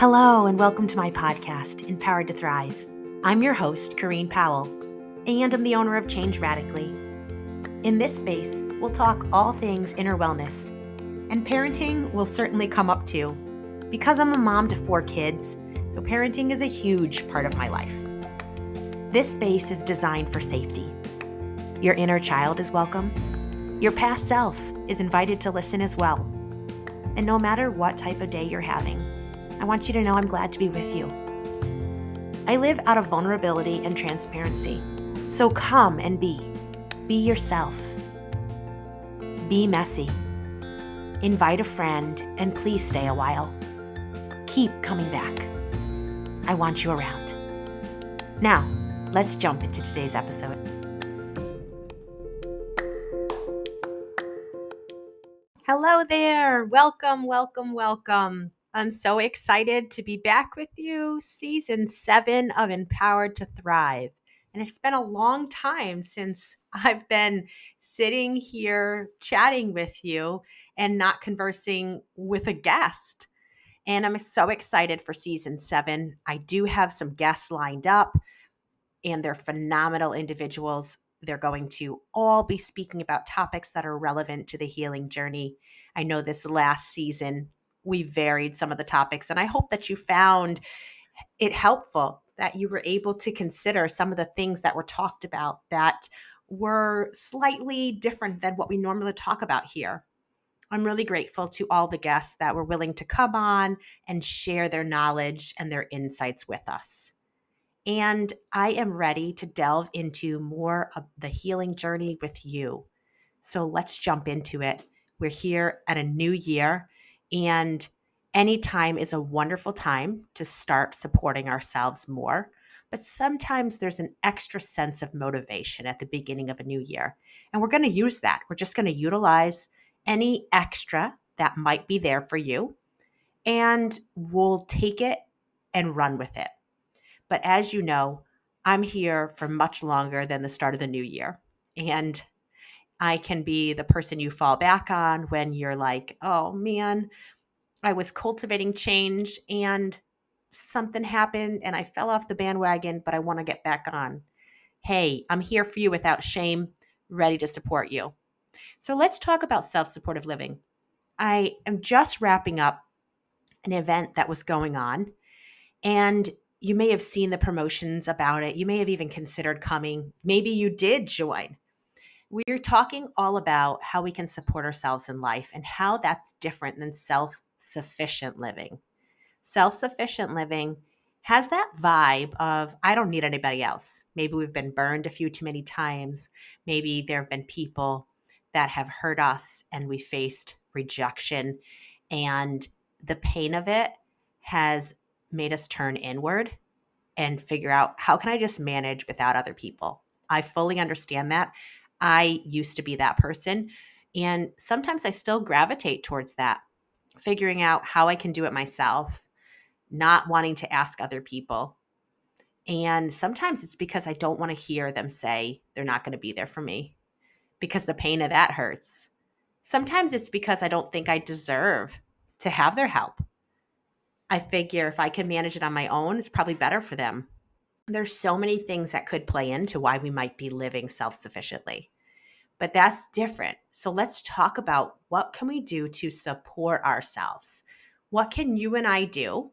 Hello, and welcome to my podcast, Empowered to Thrive. I'm your host, Corinne Powell, and I'm the owner of Change Radically. In this space, we'll talk all things inner wellness, and parenting will certainly come up too. Because I'm a mom to four kids, so parenting is a huge part of my life. This space is designed for safety. Your inner child is welcome. Your past self is invited to listen as well. And no matter what type of day you're having, I want you to know I'm glad to be with you. I live out of vulnerability and transparency. So come and be. Be yourself. Be messy. Invite a friend and please stay a while. Keep coming back. I want you around. Now, let's jump into today's episode. Hello there. Welcome, welcome, welcome. I'm so excited to be back with you. Season seven of Empowered to Thrive. And it's been a long time since I've been sitting here chatting with you and not conversing with a guest. And I'm so excited for season seven. I do have some guests lined up, and they're phenomenal individuals. They're going to all be speaking about topics that are relevant to the healing journey. I know this last season we varied some of the topics. And I hope that you found it helpful that you were able to consider some of the things that were talked about that were slightly different than what we normally talk about here. I'm really grateful to all the guests that were willing to come on and share their knowledge and their insights with us. And I am ready to delve into more of the healing journey with you. So let's jump into it. We're here at a new year, and any time is a wonderful time to start supporting ourselves more. But sometimes there's an extra sense of motivation at the beginning of a new year. And we're going to use that. We're just going to utilize any extra that might be there for you. And we'll take it and run with it. But as you know, I'm here for much longer than the start of the new year. And I can be the person you fall back on when you're like, oh man, I was cultivating change and something happened and I fell off the bandwagon, but I want to get back on. Hey, I'm here for you without shame, ready to support you. So let's talk about self supportive living. I am just wrapping up an event that was going on, and you may have seen the promotions about it. You may have even considered coming. Maybe you did join. We're talking all about how we can support ourselves in life and how that's different than self sufficient living. Self sufficient living has that vibe of, I don't need anybody else. Maybe we've been burned a few too many times. Maybe there have been people that have hurt us and we faced rejection. And the pain of it has made us turn inward and figure out how can I just manage without other people? I fully understand that. I used to be that person. And sometimes I still gravitate towards that, figuring out how I can do it myself, not wanting to ask other people. And sometimes it's because I don't want to hear them say they're not going to be there for me because the pain of that hurts. Sometimes it's because I don't think I deserve to have their help. I figure if I can manage it on my own, it's probably better for them there's so many things that could play into why we might be living self-sufficiently but that's different. So let's talk about what can we do to support ourselves? What can you and i do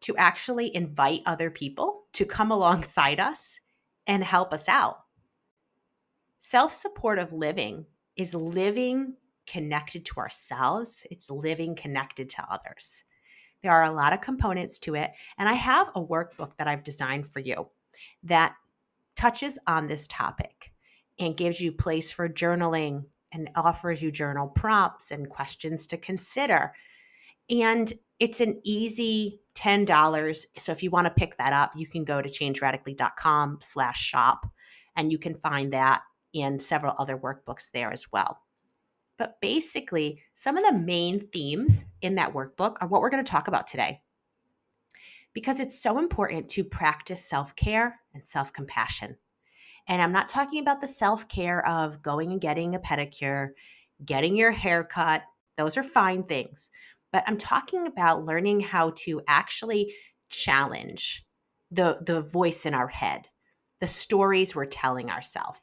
to actually invite other people to come alongside us and help us out? Self-supportive living is living connected to ourselves. It's living connected to others there are a lot of components to it. And I have a workbook that I've designed for you that touches on this topic and gives you place for journaling and offers you journal prompts and questions to consider. And it's an easy $10. So if you want to pick that up, you can go to changeradically.com slash shop and you can find that and several other workbooks there as well. But basically, some of the main themes in that workbook are what we're going to talk about today. Because it's so important to practice self care and self compassion. And I'm not talking about the self care of going and getting a pedicure, getting your hair cut. Those are fine things. but I'm talking about learning how to actually challenge the the voice in our head, the stories we're telling ourselves.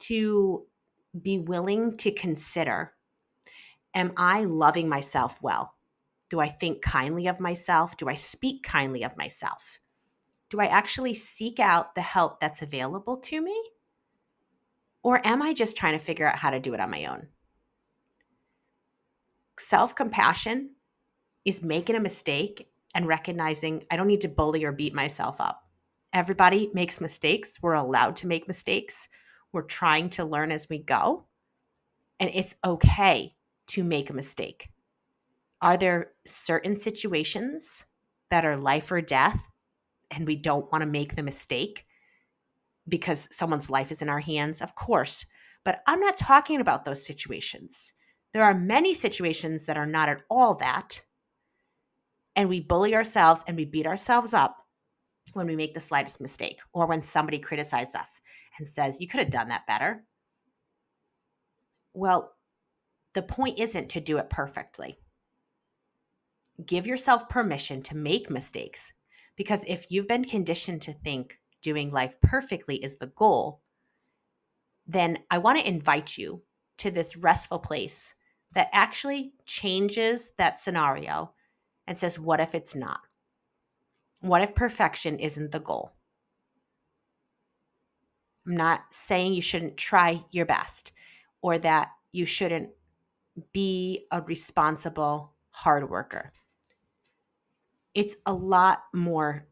To be willing to consider am I loving myself well? Do I think kindly of myself? Do I speak kindly of myself? Do I actually seek out the help that's available to me? Or am I just trying to figure out how to do it on my own? Self compassion is making a mistake and recognizing I don't need to bully or beat myself up. Everybody makes mistakes. We're allowed to make mistakes. We're trying to learn as we go. And it's okay to make a mistake. Are there certain situations that are life or death and we don't want to make the mistake because someone's life is in our hands? Of course. But I'm not talking about those situations. There are many situations that are not at all that. And we bully ourselves and we beat ourselves up when we make the slightest mistake or when somebody criticizes us and says, You could have done that better. Well, the point isn't to do it perfectly. Give yourself permission to make mistakes because if you've been conditioned to think doing life perfectly is the goal, then I want to invite you to this restful place that actually changes that scenario and says, what if it's not? What if perfection isn't the goal? I'm not saying you shouldn't try your best or that you shouldn't be a responsible hard worker. It's a lot more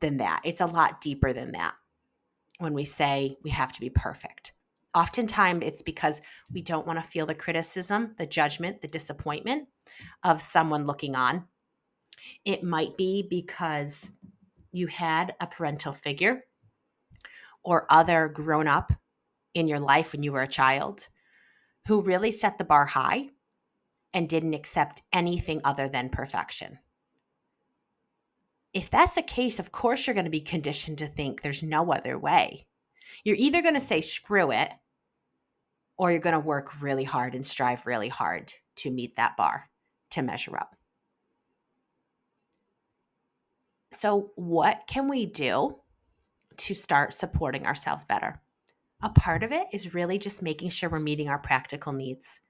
than that. It's a lot deeper than that when we say we have to be perfect. Oftentimes, it's because we don't want to feel the criticism, the judgment, the disappointment of someone looking on. It might be because you had a parental figure or other grown up in your life when you were a child who really set the bar high and didn't accept anything other than perfection. If that's the case, of course you're going to be conditioned to think there's no other way. You're either going to say screw it or you're going to work really hard and strive really hard to meet that bar, to measure up. So, what can we do to start supporting ourselves better? a part of it is really just making sure we're meeting our practical needs.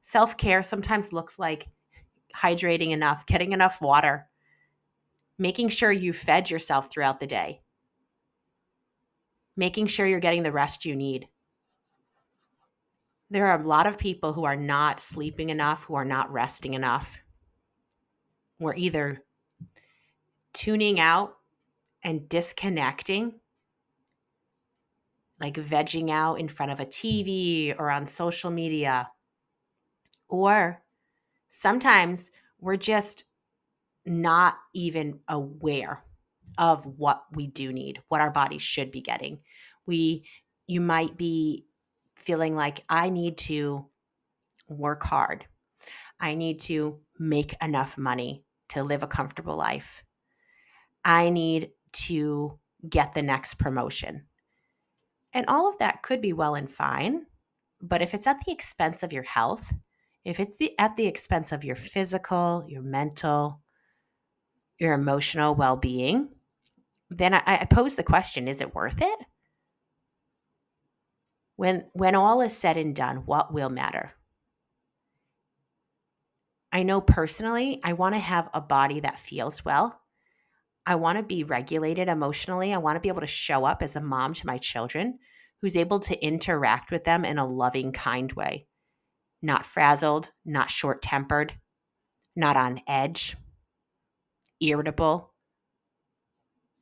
Self care sometimes looks like hydrating enough, getting enough water, making sure you fed yourself throughout the day, making sure you're getting the rest you need. There are a lot of people who are not sleeping enough, who are not resting enough. We're either tuning out and disconnecting like vegging out in front of a TV or on social media. Or sometimes we're just not even aware of what we do need, what our body should be getting. We you might be feeling like I need to work hard. I need to make enough money to live a comfortable life. I need to get the next promotion. And all of that could be well and fine, but if it's at the expense of your health, if it's the at the expense of your physical, your mental, your emotional well-being, then I, I pose the question, is it worth it? When when all is said and done, what will matter? I know personally, I want to have a body that feels well. I want to be regulated emotionally. I want to be able to show up as a mom to my children who's able to interact with them in a loving, kind way, not frazzled, not short tempered, not on edge, irritable,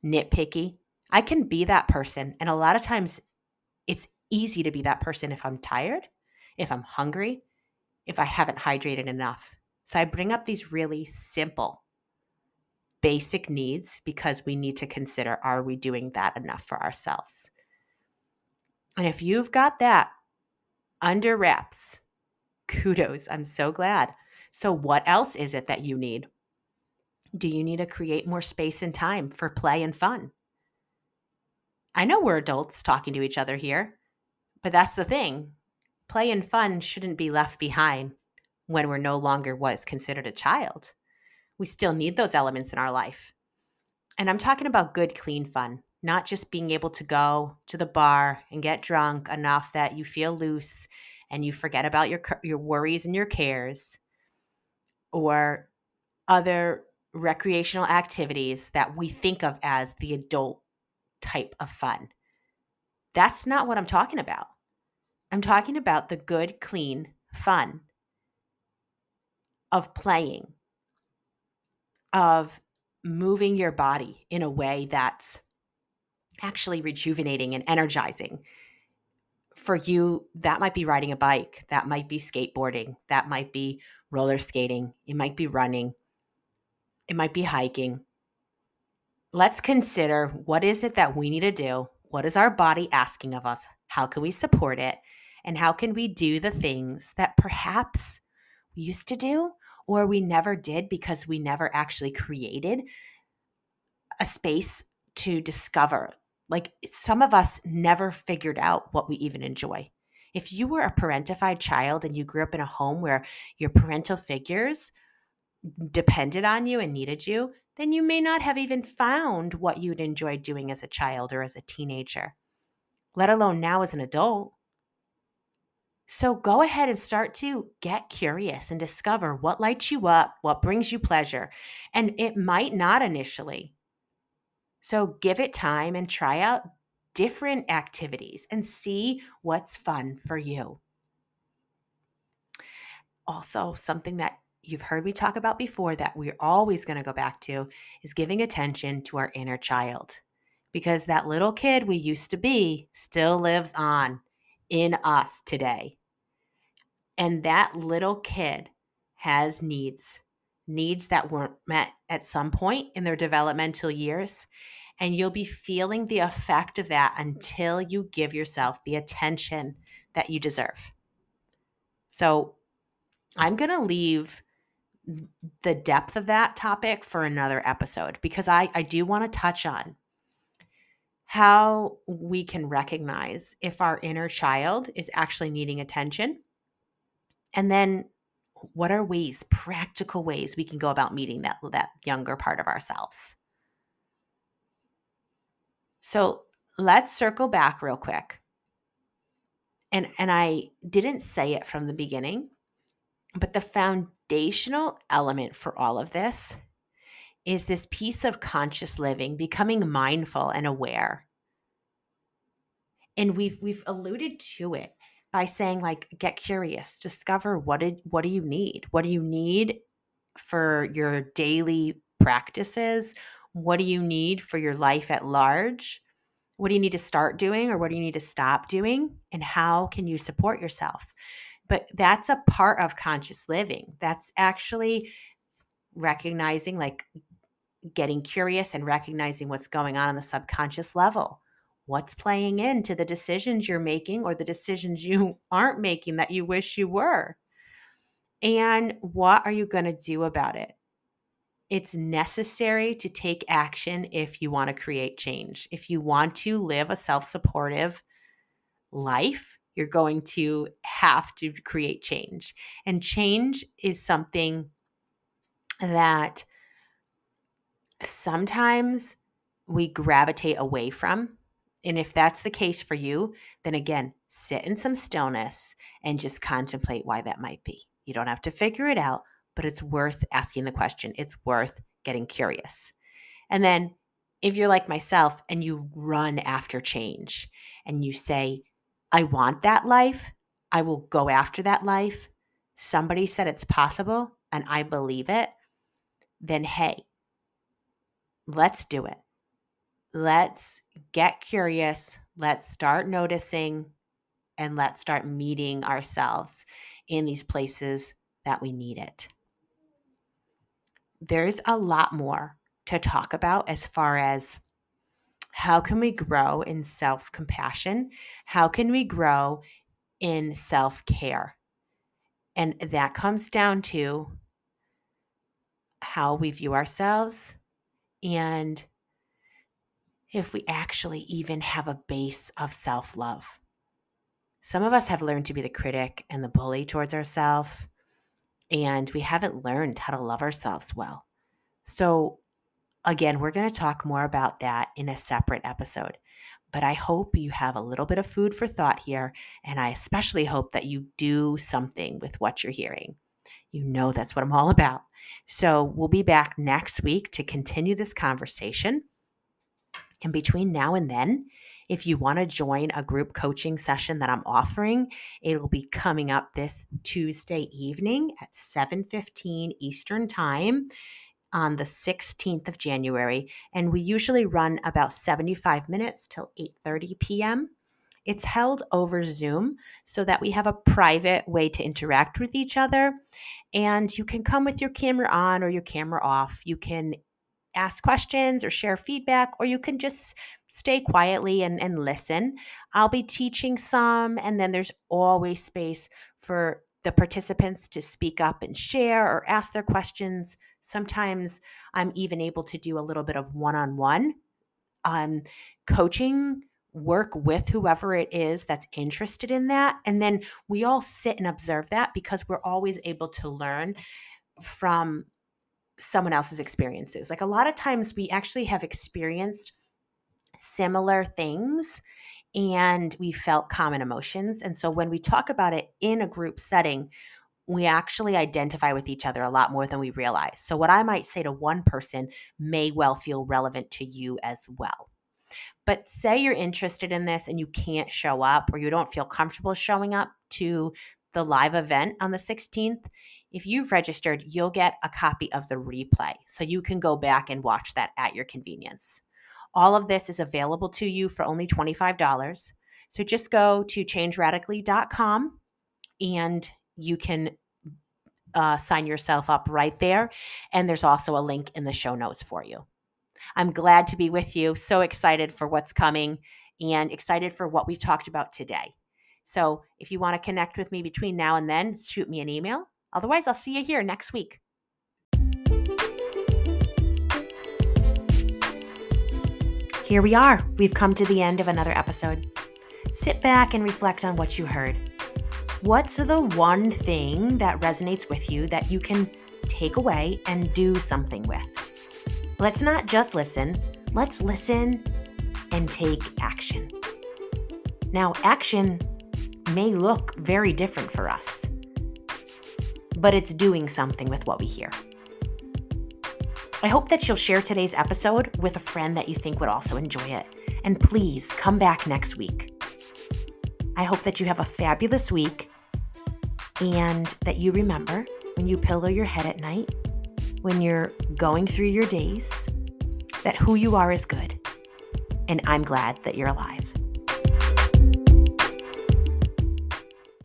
nitpicky. I can be that person. And a lot of times it's easy to be that person if I'm tired, if I'm hungry, if I haven't hydrated enough. So I bring up these really simple basic needs because we need to consider are we doing that enough for ourselves? And if you've got that under wraps, kudos. I'm so glad. So, what else is it that you need? Do you need to create more space and time for play and fun? I know we're adults talking to each other here, but that's the thing. Play and fun shouldn't be left behind when we're no longer what's considered a child. We still need those elements in our life. And I'm talking about good, clean fun, not just being able to go to the bar and get drunk enough that you feel loose and you forget about your your worries and your cares or other recreational activities that we think of as the adult type of fun. That's not what I'm talking about. I'm talking about the good, clean fun of playing, of moving your body in a way that's actually rejuvenating and energizing. For you, that might be riding a bike, that might be skateboarding, that might be roller skating, it might be running, it might be hiking. Let's consider what is it that we need to do? What is our body asking of us? How can we support it? And how can we do the things that perhaps we used to do or we never did because we never actually created a space to discover. Like some of us never figured out what we even enjoy. If you were a parentified child and you grew up in a home where your parental figures depended on you and needed you, then you may not have even found what you'd enjoy doing as a child or as a teenager, let alone now as an adult. So go ahead and start to get curious and discover what lights you up, what brings you pleasure. And it might not initially. So give it time and try out different activities and see what's fun for you. Also, something that you've heard me talk about before that we're always going to go back to is giving attention to our inner child because that little kid we used to be still lives on in us today. And that little kid has needs, needs that weren't met at some point in their developmental years. And you'll be feeling the effect of that until you give yourself the attention that you deserve. So I'm going to leave the depth of that topic for another episode because I, I do want to touch on how we can recognize if our inner child is actually needing attention and then what are ways, practical ways we can go about meeting that that younger part of ourselves? So, let's circle back real quick. And and I didn't say it from the beginning, but the foundational element for all of this is this piece of conscious living, becoming mindful and aware. And we've we've alluded to it by saying like get curious discover what did what do you need? What do you need for your daily practices? What do you need for your life at large? What do you need to start doing or what do you need to stop doing? And how can you support yourself? But that's a part of conscious living. That's actually recognizing like getting curious and recognizing what's going on on the subconscious level what's playing into the decisions you're making or the decisions you aren't making that you wish you were. And what are you going to do about it? It's necessary to take action if you want to create change. If you want to live a self supportive life, you're going to have to create change. And change is something that sometimes we gravitate away from and if that's the case for you, then again, sit in some stillness and just contemplate why that might be. You don't have to figure it out, but it's worth asking the question. It's worth getting curious. And then if you're like myself and you run after change and you say, I want that life, I will go after that life. Somebody said it's possible and I believe it, then hey, let's do it let's get curious, let's start noticing, and let's start meeting ourselves in these places that we need it. There's a lot more to talk about as far as how can we grow in self-compassion? How can we grow in self-care? And that comes down to how we view ourselves and if we actually even have a base of self love. Some of us have learned to be the critic and the bully towards ourselves. and we haven't learned how to love ourselves well. So, again, we're going to talk more about that in a separate episode. But I hope you have a little bit of food for thought here. And I especially hope that you do something with what you're hearing. You know that's what I'm all about. So we'll be back next week to continue this conversation. And between now and then, if you want to join a group coaching session that I'm offering, it'll be coming up this Tuesday evening at 7:15 Eastern Time on the 16th of January and we usually run about 75 minutes till 8:30 p.m. It's held over Zoom so that we have a private way to interact with each other and you can come with your camera on or your camera off. You can ask questions or share feedback, or you can just stay quietly and, and listen. I'll be teaching some, and then there's always space for the participants to speak up and share or ask their questions. Sometimes I'm even able to do a little bit of one on one coaching work with whoever it is that's interested in that. And then we all sit and observe that because we're always able to learn from someone else's experiences. Like a lot of times we actually have experienced similar things and we felt common emotions. And so when we talk about it in a group setting, we actually identify with each other a lot more than we realize. So, what I might say to one person may well feel relevant to you as well. But say you're interested in this and you can't show up or you don't feel comfortable showing up to the live event on the 16th, if you've registered, you'll get a copy of the replay. So you can go back and watch that at your convenience. All of this is available to you for only $25. So just go to changeradically.com and you can uh, sign yourself up right there. And there's also a link in the show notes for you. I'm glad to be with you. So excited for what's coming and excited for what we talked about today. So if you want to connect with me between now and then, shoot me an email Otherwise, I'll see you here next week. Here we are. We've come to the end of another episode. Sit back and reflect on what you heard. What's the one thing that resonates with you that you can take away and do something with? Let's not just listen, let's listen and take action. Now, action may look very different for us but it's doing something with what we hear. I hope that you'll share today's episode with a friend that you think would also enjoy it. And please come back next week. I hope that you have a fabulous week and that you remember when you pillow your head at night, when you're going through your days, that who you are is good. And I'm glad that you're alive.